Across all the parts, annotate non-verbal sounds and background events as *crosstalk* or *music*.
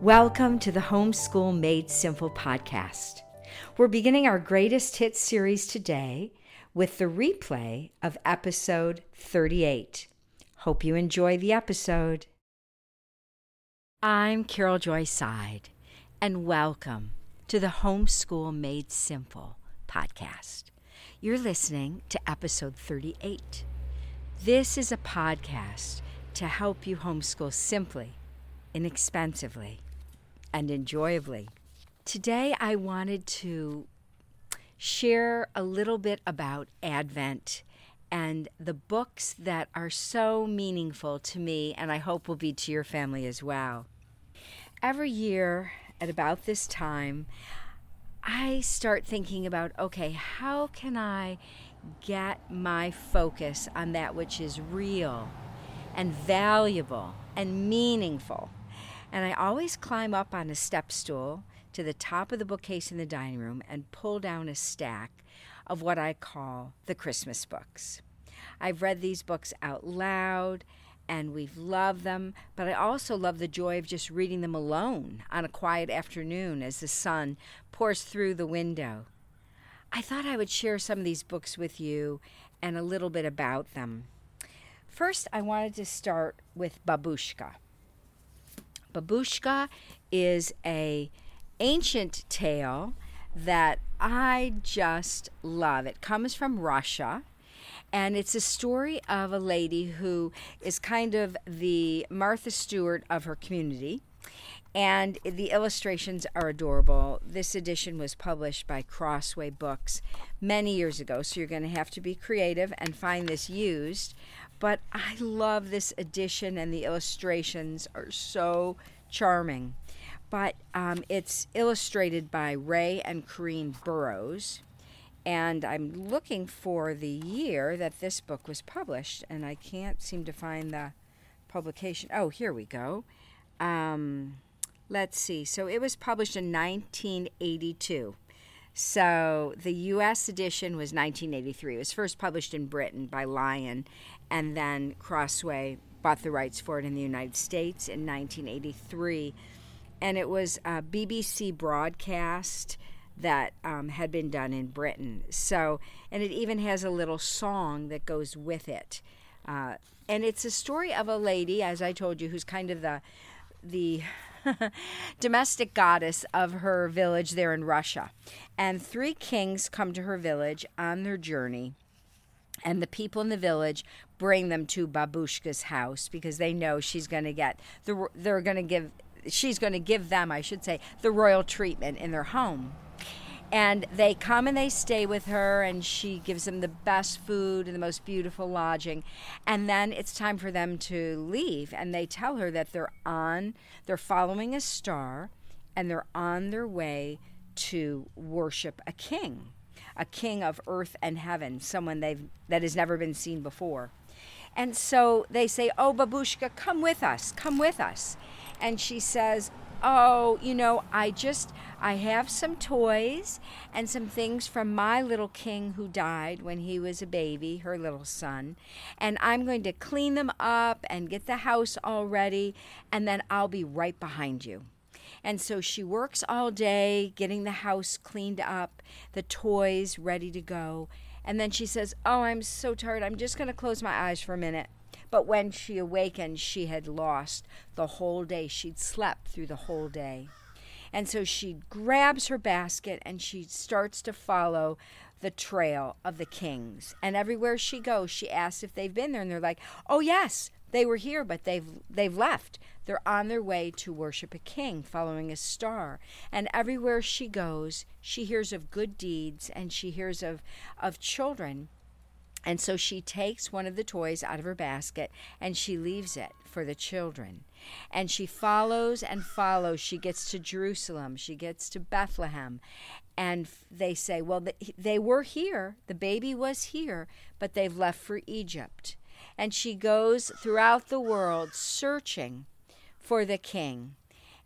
Welcome to the Homeschool Made Simple podcast. We're beginning our greatest hits series today with the replay of episode 38. Hope you enjoy the episode. I'm Carol Joy Seidl, and welcome to the Homeschool Made Simple podcast. You're listening to episode 38. This is a podcast to help you homeschool simply, inexpensively, and enjoyably. Today, I wanted to share a little bit about Advent and the books that are so meaningful to me, and I hope will be to your family as well. Every year at about this time, I start thinking about okay, how can I get my focus on that which is real and valuable and meaningful? And I always climb up on a step stool to the top of the bookcase in the dining room and pull down a stack of what I call the Christmas books. I've read these books out loud and we've loved them, but I also love the joy of just reading them alone on a quiet afternoon as the sun pours through the window. I thought I would share some of these books with you and a little bit about them. First, I wanted to start with Babushka. Babushka is a ancient tale that I just love. It comes from Russia. And it's a story of a lady who is kind of the Martha Stewart of her community. And the illustrations are adorable. This edition was published by Crossway Books many years ago, so you're going to have to be creative and find this used. But I love this edition, and the illustrations are so charming. But um, it's illustrated by Ray and Corinne Burrows. And I'm looking for the year that this book was published, and I can't seem to find the publication. Oh, here we go. Um, let's see. So it was published in 1982. So the U.S. edition was 1983. It was first published in Britain by Lion, and then Crossway bought the rights for it in the United States in 1983. And it was a BBC broadcast that um, had been done in Britain. So, and it even has a little song that goes with it. Uh, and it's a story of a lady, as I told you, who's kind of the the *laughs* domestic goddess of her village there in Russia. And three kings come to her village on their journey and the people in the village bring them to babushka's house because they know she's going to get the they're going to give she's going to give them i should say the royal treatment in their home and they come and they stay with her and she gives them the best food and the most beautiful lodging and then it's time for them to leave and they tell her that they're on they're following a star and they're on their way to worship a king a king of earth and heaven, someone they've that has never been seen before. And so they say, "Oh, babushka, come with us. Come with us." And she says, "Oh, you know, I just I have some toys and some things from my little king who died when he was a baby, her little son, and I'm going to clean them up and get the house all ready, and then I'll be right behind you." And so she works all day getting the house cleaned up, the toys ready to go. And then she says, Oh, I'm so tired. I'm just going to close my eyes for a minute. But when she awakened, she had lost the whole day. She'd slept through the whole day. And so she grabs her basket and she starts to follow the trail of the kings. And everywhere she goes, she asks if they've been there. And they're like, oh, yes, they were here, but they've they've left. They're on their way to worship a king, following a star. And everywhere she goes, she hears of good deeds and she hears of of children. And so she takes one of the toys out of her basket and she leaves it for the children. And she follows and follows. She gets to Jerusalem. She gets to Bethlehem. And they say, well, they were here. The baby was here, but they've left for Egypt and she goes throughout the world searching for the king.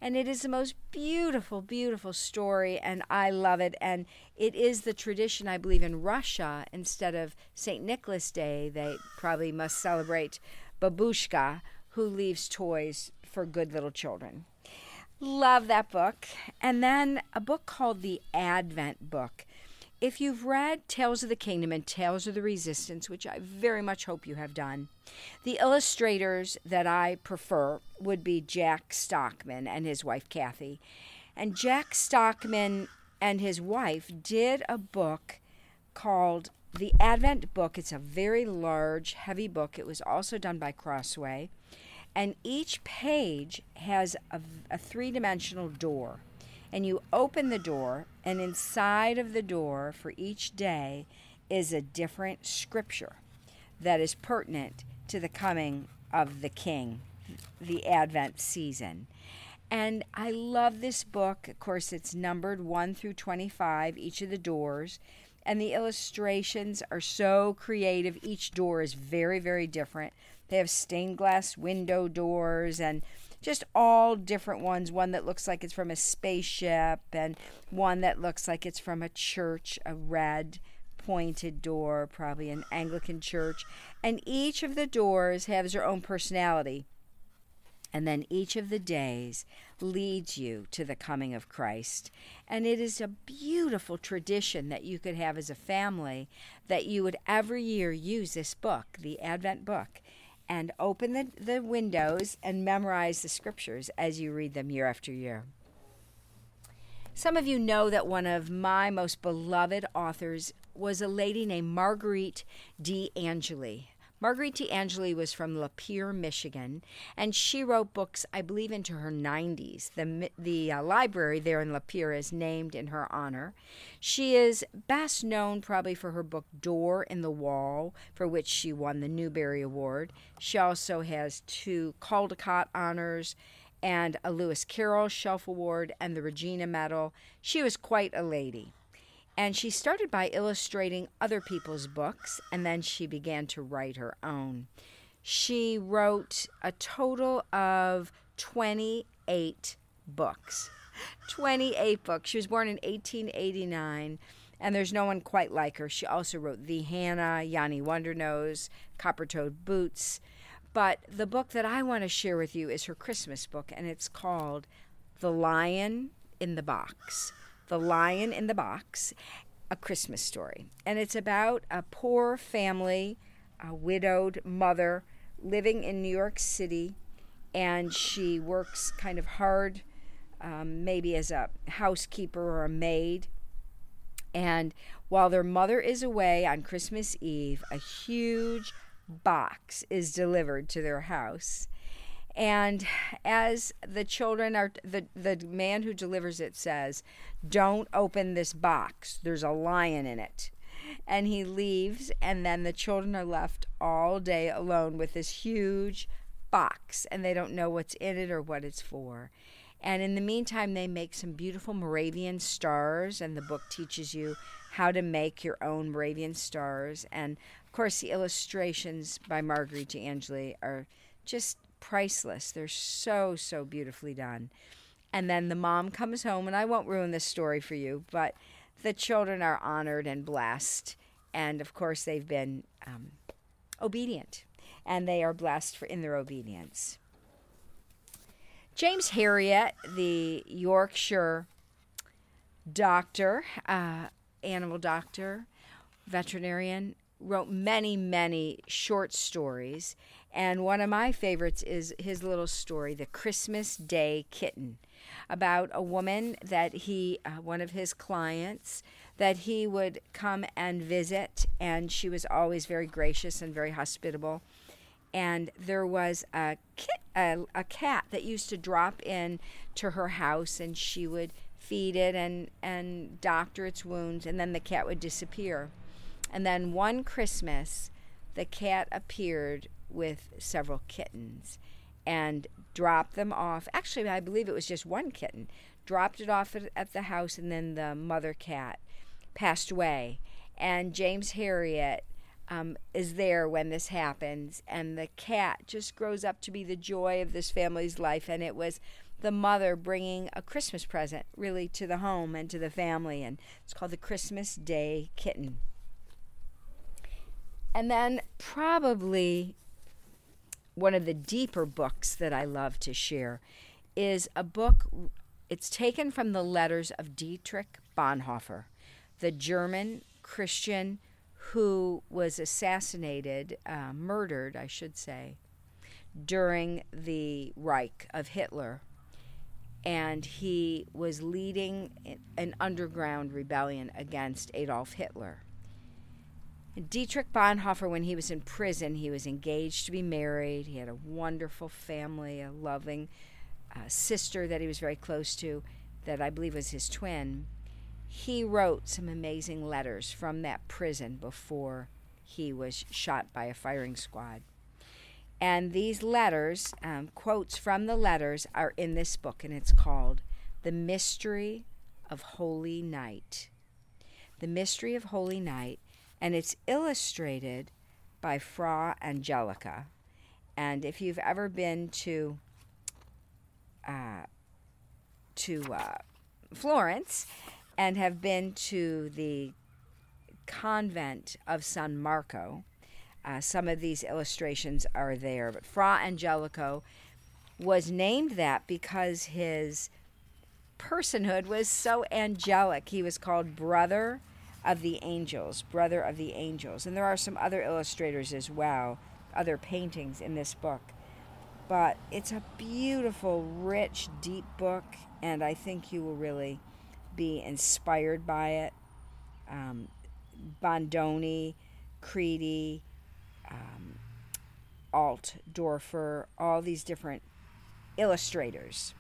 And it is the most beautiful, beautiful story, and I love it. And it is the tradition, I believe, in Russia. Instead of St. Nicholas Day, they probably must celebrate Babushka, who leaves toys for good little children. Love that book. And then a book called The Advent Book. If you've read Tales of the Kingdom and Tales of the Resistance, which I very much hope you have done, the illustrators that I prefer would be Jack Stockman and his wife Kathy. And Jack Stockman and his wife did a book called The Advent Book. It's a very large, heavy book. It was also done by Crossway. And each page has a, a three dimensional door and you open the door, and inside of the door for each day is a different scripture that is pertinent to the coming of the King, the Advent season. And I love this book. Of course, it's numbered 1 through 25, each of the doors. And the illustrations are so creative. Each door is very, very different. They have stained glass window doors and just all different ones. One that looks like it's from a spaceship, and one that looks like it's from a church, a red pointed door, probably an Anglican church. And each of the doors has their own personality. And then each of the days leads you to the coming of Christ. And it is a beautiful tradition that you could have as a family that you would every year use this book, the Advent book, and open the, the windows and memorize the scriptures as you read them year after year. Some of you know that one of my most beloved authors was a lady named Marguerite de Angeli. Marguerite de Angeli was from Lapeer, Michigan, and she wrote books, I believe, into her 90s. The, the uh, library there in Lapeer is named in her honor. She is best known probably for her book Door in the Wall, for which she won the Newbery Award. She also has two Caldecott honors and a Lewis Carroll Shelf Award and the Regina Medal. She was quite a lady. And she started by illustrating other people's books, and then she began to write her own. She wrote a total of 28 books. 28 books. She was born in 1889, and there's no one quite like her. She also wrote The Hannah, Yonie Wondernose, Copper Toed Boots. But the book that I want to share with you is her Christmas book, and it's called The Lion in the Box. The Lion in the Box, A Christmas Story. And it's about a poor family, a widowed mother living in New York City, and she works kind of hard, um, maybe as a housekeeper or a maid. And while their mother is away on Christmas Eve, a huge box is delivered to their house. And as the children are, the, the man who delivers it says, Don't open this box, there's a lion in it. And he leaves, and then the children are left all day alone with this huge box, and they don't know what's in it or what it's for. And in the meantime, they make some beautiful Moravian stars, and the book teaches you how to make your own Moravian stars. And of course, the illustrations by Marguerite de Angeli are just priceless. They're so, so beautifully done. And then the mom comes home, and I won't ruin this story for you, but the children are honored and blessed. And of course, they've been um, obedient, and they are blessed for in their obedience. James Herriot, the Yorkshire doctor, uh, animal doctor, veterinarian, wrote many, many short stories. And one of my favorites is his little story, The Christmas Day Kitten, about a woman that he, uh, one of his clients, that he would come and visit. And she was always very gracious and very hospitable. And there was a, kit, a, a cat that used to drop in to her house, and she would feed it and, and doctor its wounds, and then the cat would disappear. And then one Christmas, the cat appeared with several kittens and dropped them off. Actually, I believe it was just one kitten. Dropped it off at, at the house, and then the mother cat passed away. And James Herriot um, is there when this happens, and the cat just grows up to be the joy of this family's life. And it was the mother bringing a Christmas present, really, to the home and to the family. And it's called the Christmas Day Kitten. And then probably one of the deeper books that I love to share is a book, it's taken from the letters of Dietrich Bonhoeffer, the German Christian who was assassinated, uh, murdered, I should say, during the Reich of Hitler. And he was leading an underground rebellion against Adolf Hitler. Dietrich Bonhoeffer, when he was in prison, he was engaged to be married. He had a wonderful family, a loving uh, sister that he was very close to, that I believe was his twin. He wrote some amazing letters from that prison before he was shot by a firing squad. And these letters, um, quotes from the letters, are in this book, and it's called The Mystery of Holy Night. The Mystery of Holy Night and it's illustrated by Fra Angelico. And if you've ever been to uh, to uh, Florence and have been to the convent of San Marco, uh, some of these illustrations are there. But Fra Angelico was named that because his personhood was so angelic. He was called Brother of the angels, brother of the angels. And there are some other illustrators as well, other paintings in this book. But it's a beautiful, rich, deep book, and I think you will really be inspired by it. Um, Bondoni, Credi, um, Altdorfer, all these different illustrators.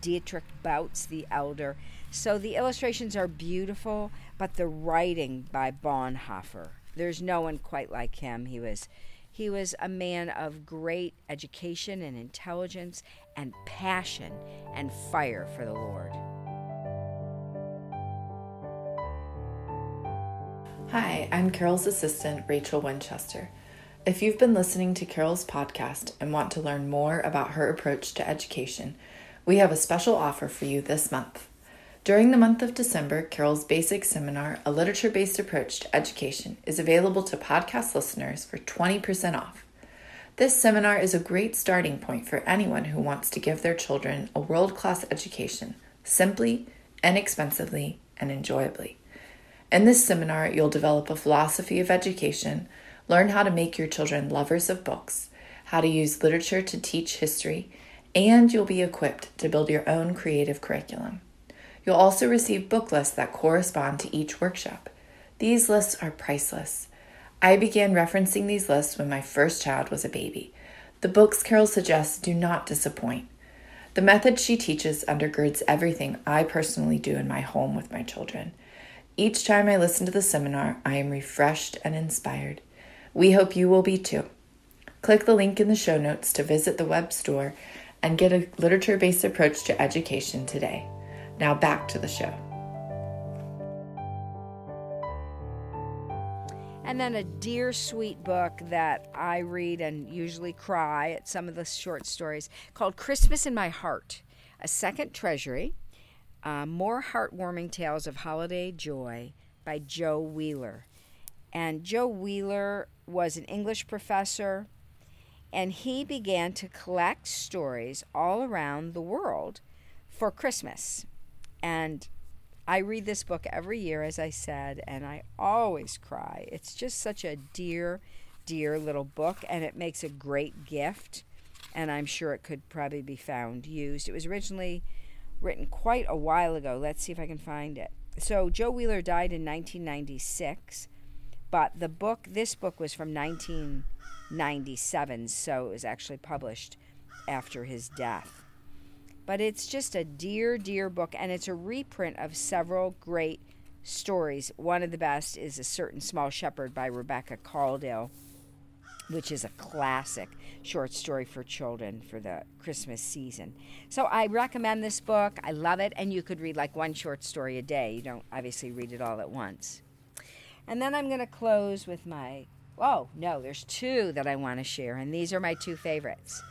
Dietrich Bouts the Elder. So the illustrations are beautiful, but the writing by Bonhoeffer, there's no one quite like him. He was he was a man of great education and intelligence and passion and fire for the Lord. Hi, I'm Carol's assistant, Rachel Winchester. If you've been listening to Carol's podcast and want to learn more about her approach to education, we have a special offer for you this month. During the month of December, Carol's Basic Seminar, A Literature Based Approach to Education, is available to podcast listeners for 20% off. This seminar is a great starting point for anyone who wants to give their children a world class education simply, inexpensively, and enjoyably. In this seminar, you'll develop a philosophy of education, learn how to make your children lovers of books, how to use literature to teach history, and you'll be equipped to build your own creative curriculum. You'll also receive book lists that correspond to each workshop. These lists are priceless. I began referencing these lists when my first child was a baby. The books Carol suggests do not disappoint. The method she teaches undergirds everything I personally do in my home with my children. Each time I listen to the seminar, I am refreshed and inspired. We hope you will be too. Click the link in the show notes to visit the web store and get a literature based approach to education today. Now back to the show. And then a dear sweet book that I read and usually cry at some of the short stories called Christmas in My Heart, a second treasury, uh, more heartwarming tales of holiday joy by Joe Wheeler. And Joe Wheeler was an English professor, and he began to collect stories all around the world for Christmas. And I read this book every year, as I said, and I always cry. It's just such a dear, dear little book, and it makes a great gift. And I'm sure it could probably be found used. It was originally written quite a while ago. Let's see if I can find it. So, Joe Wheeler died in 1996, but the book, this book was from 1997, so it was actually published after his death. But it's just a dear, dear book, and it's a reprint of several great stories. One of the best is A Certain Small Shepherd by Rebecca Caudill, which is a classic short story for children for the Christmas season. So I recommend this book. I love it, and you could read like one short story a day. You don't obviously read it all at once. And then I'm going to close with my, oh, no, there's two that I want to share, and these are my two favorites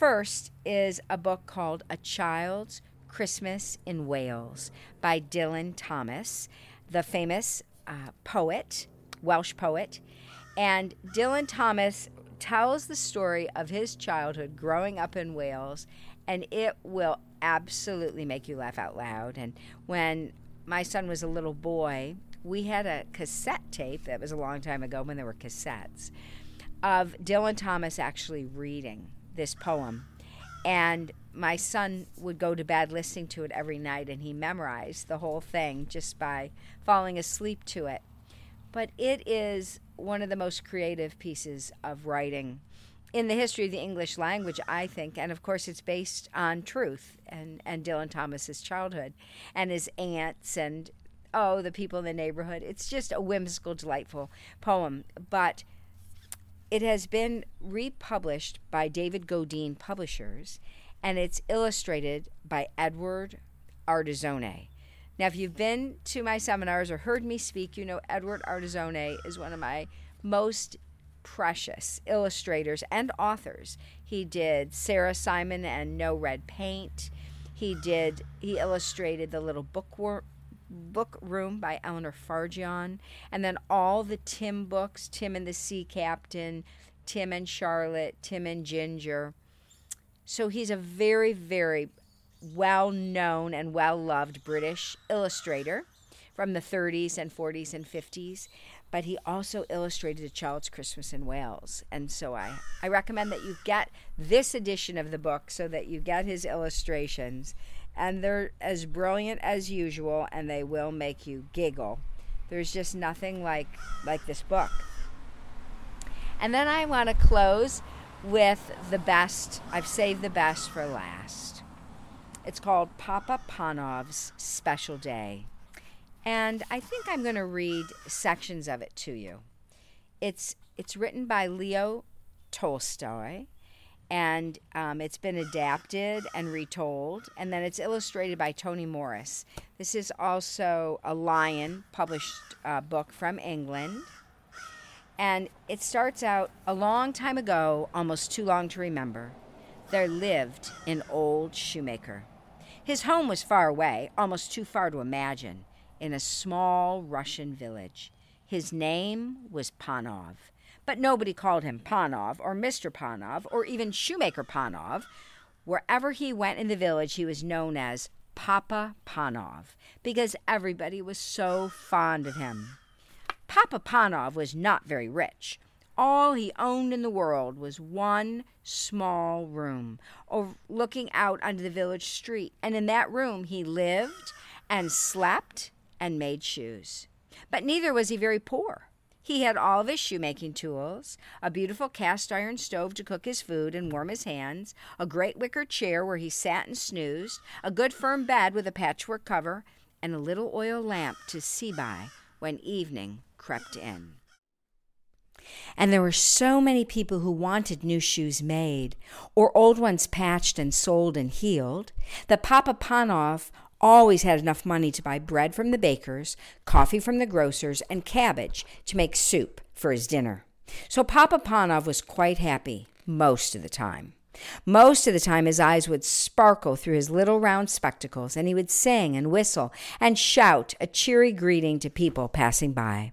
first is a book called A Child's Christmas in Wales by Dylan Thomas, the famous uh, poet, Welsh poet. And Dylan Thomas tells the story of his childhood growing up in Wales and it will absolutely make you laugh out loud. And when my son was a little boy, we had a cassette tape that was a long time ago when there were cassettes of Dylan Thomas actually reading this poem. And my son would go to bed listening to it every night, and he memorized the whole thing just by falling asleep to it. But it is one of the most creative pieces of writing in the history of the English language, I think. And of course, it's based on truth and, and Dylan Thomas's childhood and his aunts and, oh, the people in the neighborhood. It's just a whimsical, delightful poem. But it has been republished by David Godine Publishers and it's illustrated by Edward Ardizzone. Now, if you've been to my seminars or heard me speak, you know Edward Ardizzone is one of my most precious illustrators and authors. He did Sarah Simon and No Red Paint. He did he illustrated the little bookworm book room by Eleanor Farjeon and then all the Tim books, Tim and the Sea Captain, Tim and Charlotte, Tim and Ginger. So he's a very very well known and well loved British illustrator from the 30s and 40s and 50s but he also illustrated A Child's Christmas in Wales. And so I, I recommend that you get this edition of the book so that you get his illustrations. And they're as brilliant as usual, and they will make you giggle. There's just nothing like, like this book. And then I want to close with the best. I've saved the best for last. It's called Papa Panov's Special Day. And I think I'm going to read sections of it to you. It's it's written by Leo Tolstoy, and um, it's been adapted and retold, and then it's illustrated by Toni Morris. This is also a Lion published uh, book from England. And it starts out a long time ago, almost too long to remember. There lived an old shoemaker. His home was far away, almost too far to imagine in a small Russian village. His name was Panov, but nobody called him Panov or Mr. Panov or even Shoemaker Panov. Wherever he went in the village, he was known as Papa Panov because everybody was so fond of him. Papa Panov was not very rich. All he owned in the world was one small room looking out onto the village street, and in that room he lived and slept and made shoes. But neither was he very poor. He had all of his shoemaking tools, a beautiful cast iron stove to cook his food and warm his hands, a great wicker chair where he sat and snoozed, a good firm bed with a patchwork cover, and a little oil lamp to see by when evening crept in. And there were so many people who wanted new shoes made, or old ones patched and soled and heeled, that Papa Panov always had enough money to buy bread from the bakers, coffee from the grocers, and cabbage to make soup for his dinner. So Papa Panov was quite happy most of the time. Most of the time, his eyes would sparkle through his little round spectacles, and he would sing and whistle and shout a cheery greeting to people passing by.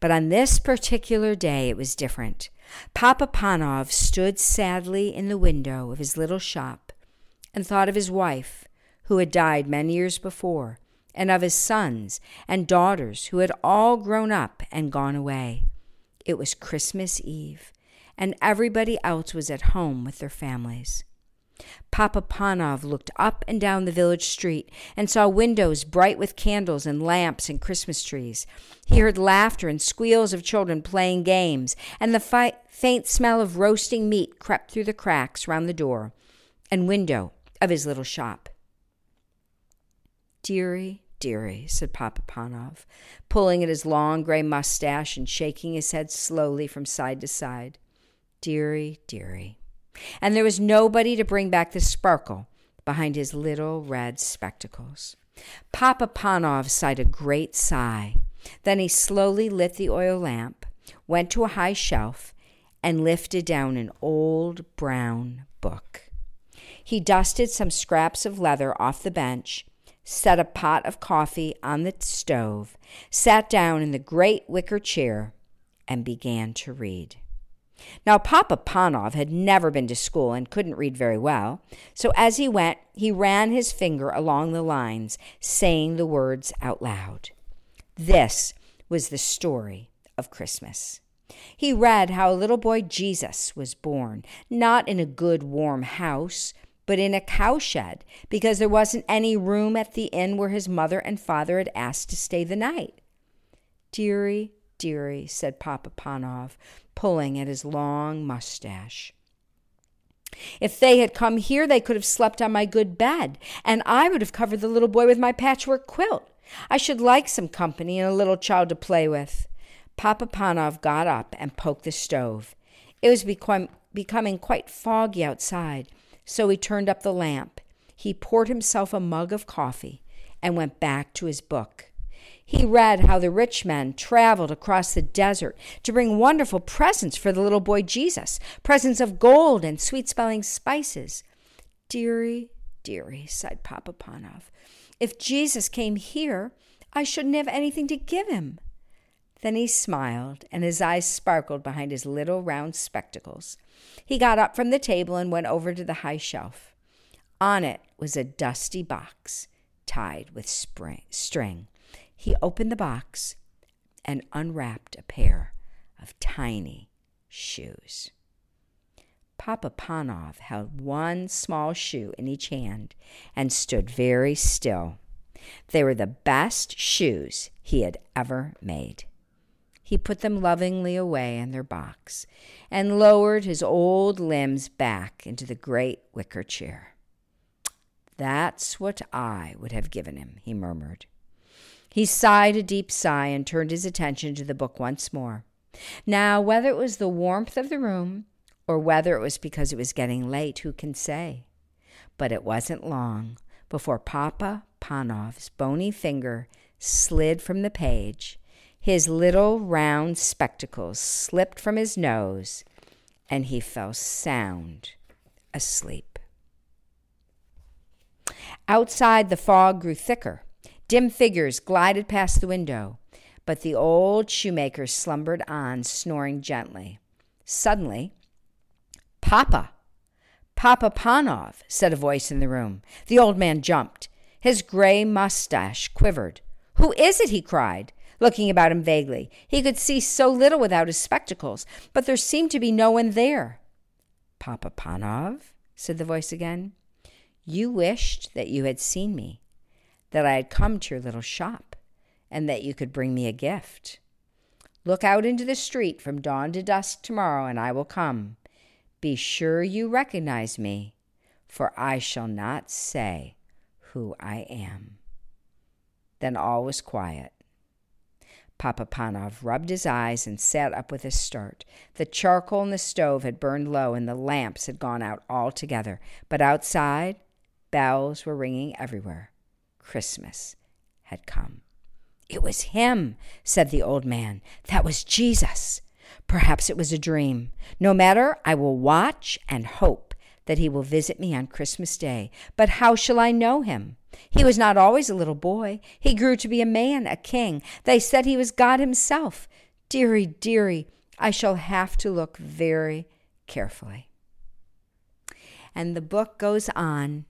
But on this particular day, it was different. Papa Panov stood sadly in the window of his little shop and thought of his wife who had died many years before, and of his sons and daughters who had all grown up and gone away. It was Christmas Eve, and everybody else was at home with their families. Papa Panov looked up and down the village street and saw windows bright with candles and lamps and Christmas trees. He heard laughter and squeals of children playing games, and the fi- faint smell of roasting meat crept through the cracks round the door and window of his little shop. Dearie, dearie, said Papa Panov, pulling at his long gray mustache and shaking his head slowly from side to side. Dearie, dearie. And there was nobody to bring back the sparkle behind his little red spectacles. Papa Panov sighed a great sigh. Then he slowly lit the oil lamp, went to a high shelf, and lifted down an old brown book. He dusted some scraps of leather off the bench set a pot of coffee on the stove, sat down in the great wicker chair, and began to read. Now, Papa Panov had never been to school and couldn't read very well, so as he went, he ran his finger along the lines, saying the words out loud. This was the story of Christmas. He read how a little boy Jesus was born, not in a good warm house, but in a cowshed, because there wasn't any room at the inn where his mother and father had asked to stay the night. Dearie, dearie, said Papa Panov, pulling at his long mustache. If they had come here, they could have slept on my good bed, and I would have covered the little boy with my patchwork quilt. I should like some company and a little child to play with. Papa Panov got up and poked the stove. It was becoming quite foggy outside, so he turned up the lamp. He poured himself a mug of coffee and went back to his book. He read how the rich men traveled across the desert to bring wonderful presents for the little boy Jesus presents of gold and sweet smelling spices. Dearie, dearie, sighed Papa Panov, if Jesus came here, I shouldn't have anything to give him. Then he smiled, and his eyes sparkled behind his little round spectacles. He got up from the table and went over to the high shelf. On it was a dusty box tied with spring, string. He opened the box and unwrapped a pair of tiny shoes. Papa Panov held one small shoe in each hand and stood very still. They were the best shoes he had ever made. He put them lovingly away in their box and lowered his old limbs back into the great wicker chair. That's what I would have given him, he murmured. He sighed a deep sigh and turned his attention to the book once more. Now, whether it was the warmth of the room or whether it was because it was getting late, who can say? But it wasn't long before Papa Panov's bony finger slid from the page his little round spectacles slipped from his nose, and he fell sound asleep. Outside, the fog grew thicker. Dim figures glided past the window, but the old shoemaker slumbered on, snoring gently. Suddenly, Papa! Papa Panov, said a voice in the room. The old man jumped. His gray mustache quivered. Who is it? he cried looking about him vaguely. He could see so little without his spectacles, but there seemed to be no one there. Papa Panov, said the voice again, you wished that you had seen me, that I had come to your little shop, and that you could bring me a gift. Look out into the street from dawn to dusk tomorrow, and I will come. Be sure you recognize me, for I shall not say who I am. Then all was quiet. Papa Panov rubbed his eyes and sat up with a start. The charcoal in the stove had burned low and the lamps had gone out altogether. But outside, bells were ringing everywhere. Christmas had come. It was him, said the old man. That was Jesus. Perhaps it was a dream. No matter, I will watch and hope that he will visit me on Christmas Day. But how shall I know him? He was not always a little boy. He grew to be a man, a king. They said he was God himself. Dearie, dearie, I shall have to look very carefully. And the book goes on.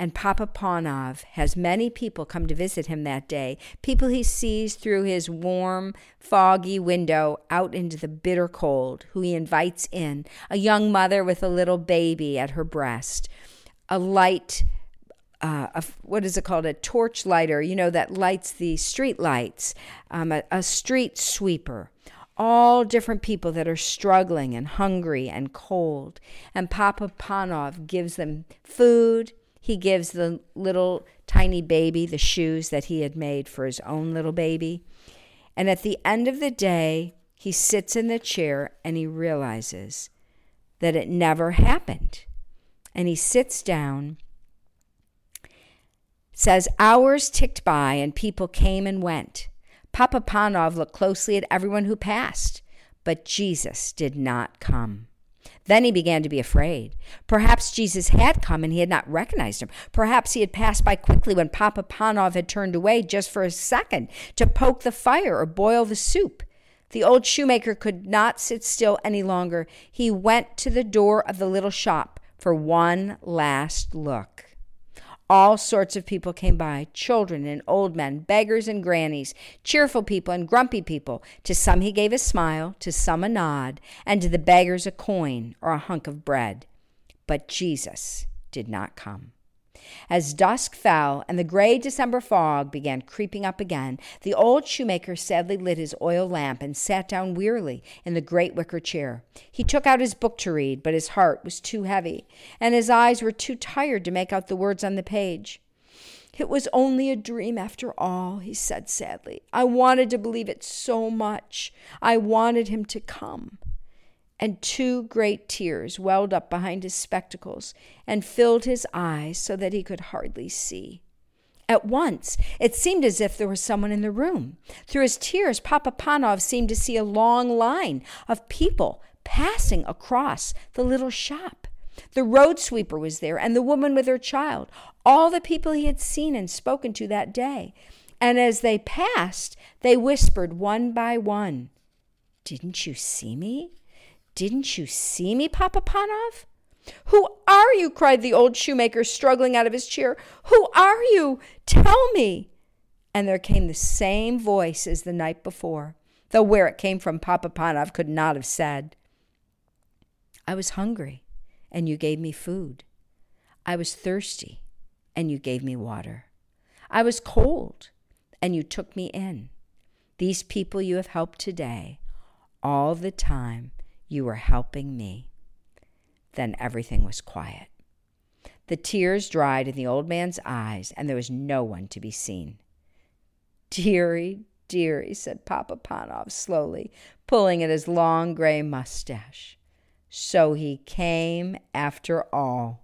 And Papa Panov has many people come to visit him that day, people he sees through his warm, foggy window out into the bitter cold, who he invites in a young mother with a little baby at her breast, a light uh, a, what is it called? A torch lighter, you know, that lights the street lights, um, a, a street sweeper, all different people that are struggling and hungry and cold. And Papa Panov gives them food. He gives the little tiny baby the shoes that he had made for his own little baby. And at the end of the day, he sits in the chair and he realizes that it never happened. And he sits down says hours ticked by and people came and went. Papa Panov looked closely at everyone who passed, but Jesus did not come. Then he began to be afraid. Perhaps Jesus had come and he had not recognized him. Perhaps he had passed by quickly when Papa Panov had turned away just for a second to poke the fire or boil the soup. The old shoemaker could not sit still any longer. He went to the door of the little shop for one last look. All sorts of people came by children and old men, beggars and grannies, cheerful people and grumpy people. To some he gave a smile, to some a nod, and to the beggars a coin or a hunk of bread. But Jesus did not come. As dusk fell and the gray December fog began creeping up again, the old shoemaker sadly lit his oil lamp and sat down wearily in the great wicker chair. He took out his book to read, but his heart was too heavy, and his eyes were too tired to make out the words on the page. It was only a dream after all, he said sadly. I wanted to believe it so much. I wanted him to come and two great tears welled up behind his spectacles and filled his eyes so that he could hardly see. At once, it seemed as if there was someone in the room. Through his tears, Papa Panov seemed to see a long line of people passing across the little shop. The road sweeper was there, and the woman with her child, all the people he had seen and spoken to that day. And as they passed, they whispered one by one, Didn't you see me? Didn't you see me, Papa Panov? Who are you? cried the old shoemaker, struggling out of his chair. Who are you? Tell me. And there came the same voice as the night before, though where it came from, Papa Panov could not have said. I was hungry, and you gave me food. I was thirsty, and you gave me water. I was cold, and you took me in. These people you have helped today, all the time you were helping me. Then everything was quiet. The tears dried in the old man's eyes, and there was no one to be seen. Dearie, dearie, said Papa Panov slowly, pulling at his long gray mustache. So he came after all.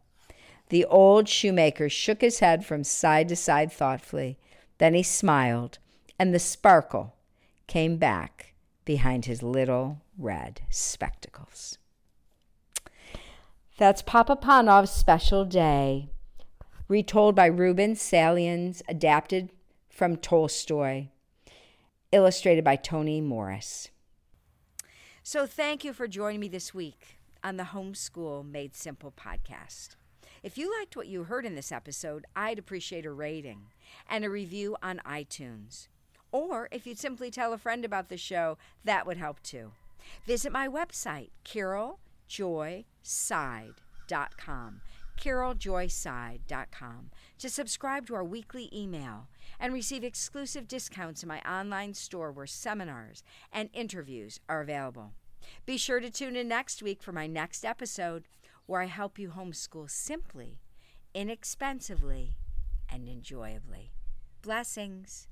The old shoemaker shook his head from side to side thoughtfully. Then he smiled, and the sparkle came back behind his little red spectacles. That's Papa Panov's Special Day, retold by Ruben Salians, adapted from Tolstoy, illustrated by Toni Morris. So, thank you for joining me this week on the Homeschool Made Simple podcast. If you liked what you heard in this episode, I'd appreciate a rating and a review on iTunes. Or if you'd simply tell a friend about the show, that would help too. Visit my website, caroljoyseidl.com, caroljoyseidl.com, to subscribe to our weekly email and receive exclusive discounts in my online store where seminars and interviews are available. Be sure to tune in next week for my next episode where I help you homeschool simply, inexpensively, and enjoyably. Blessings.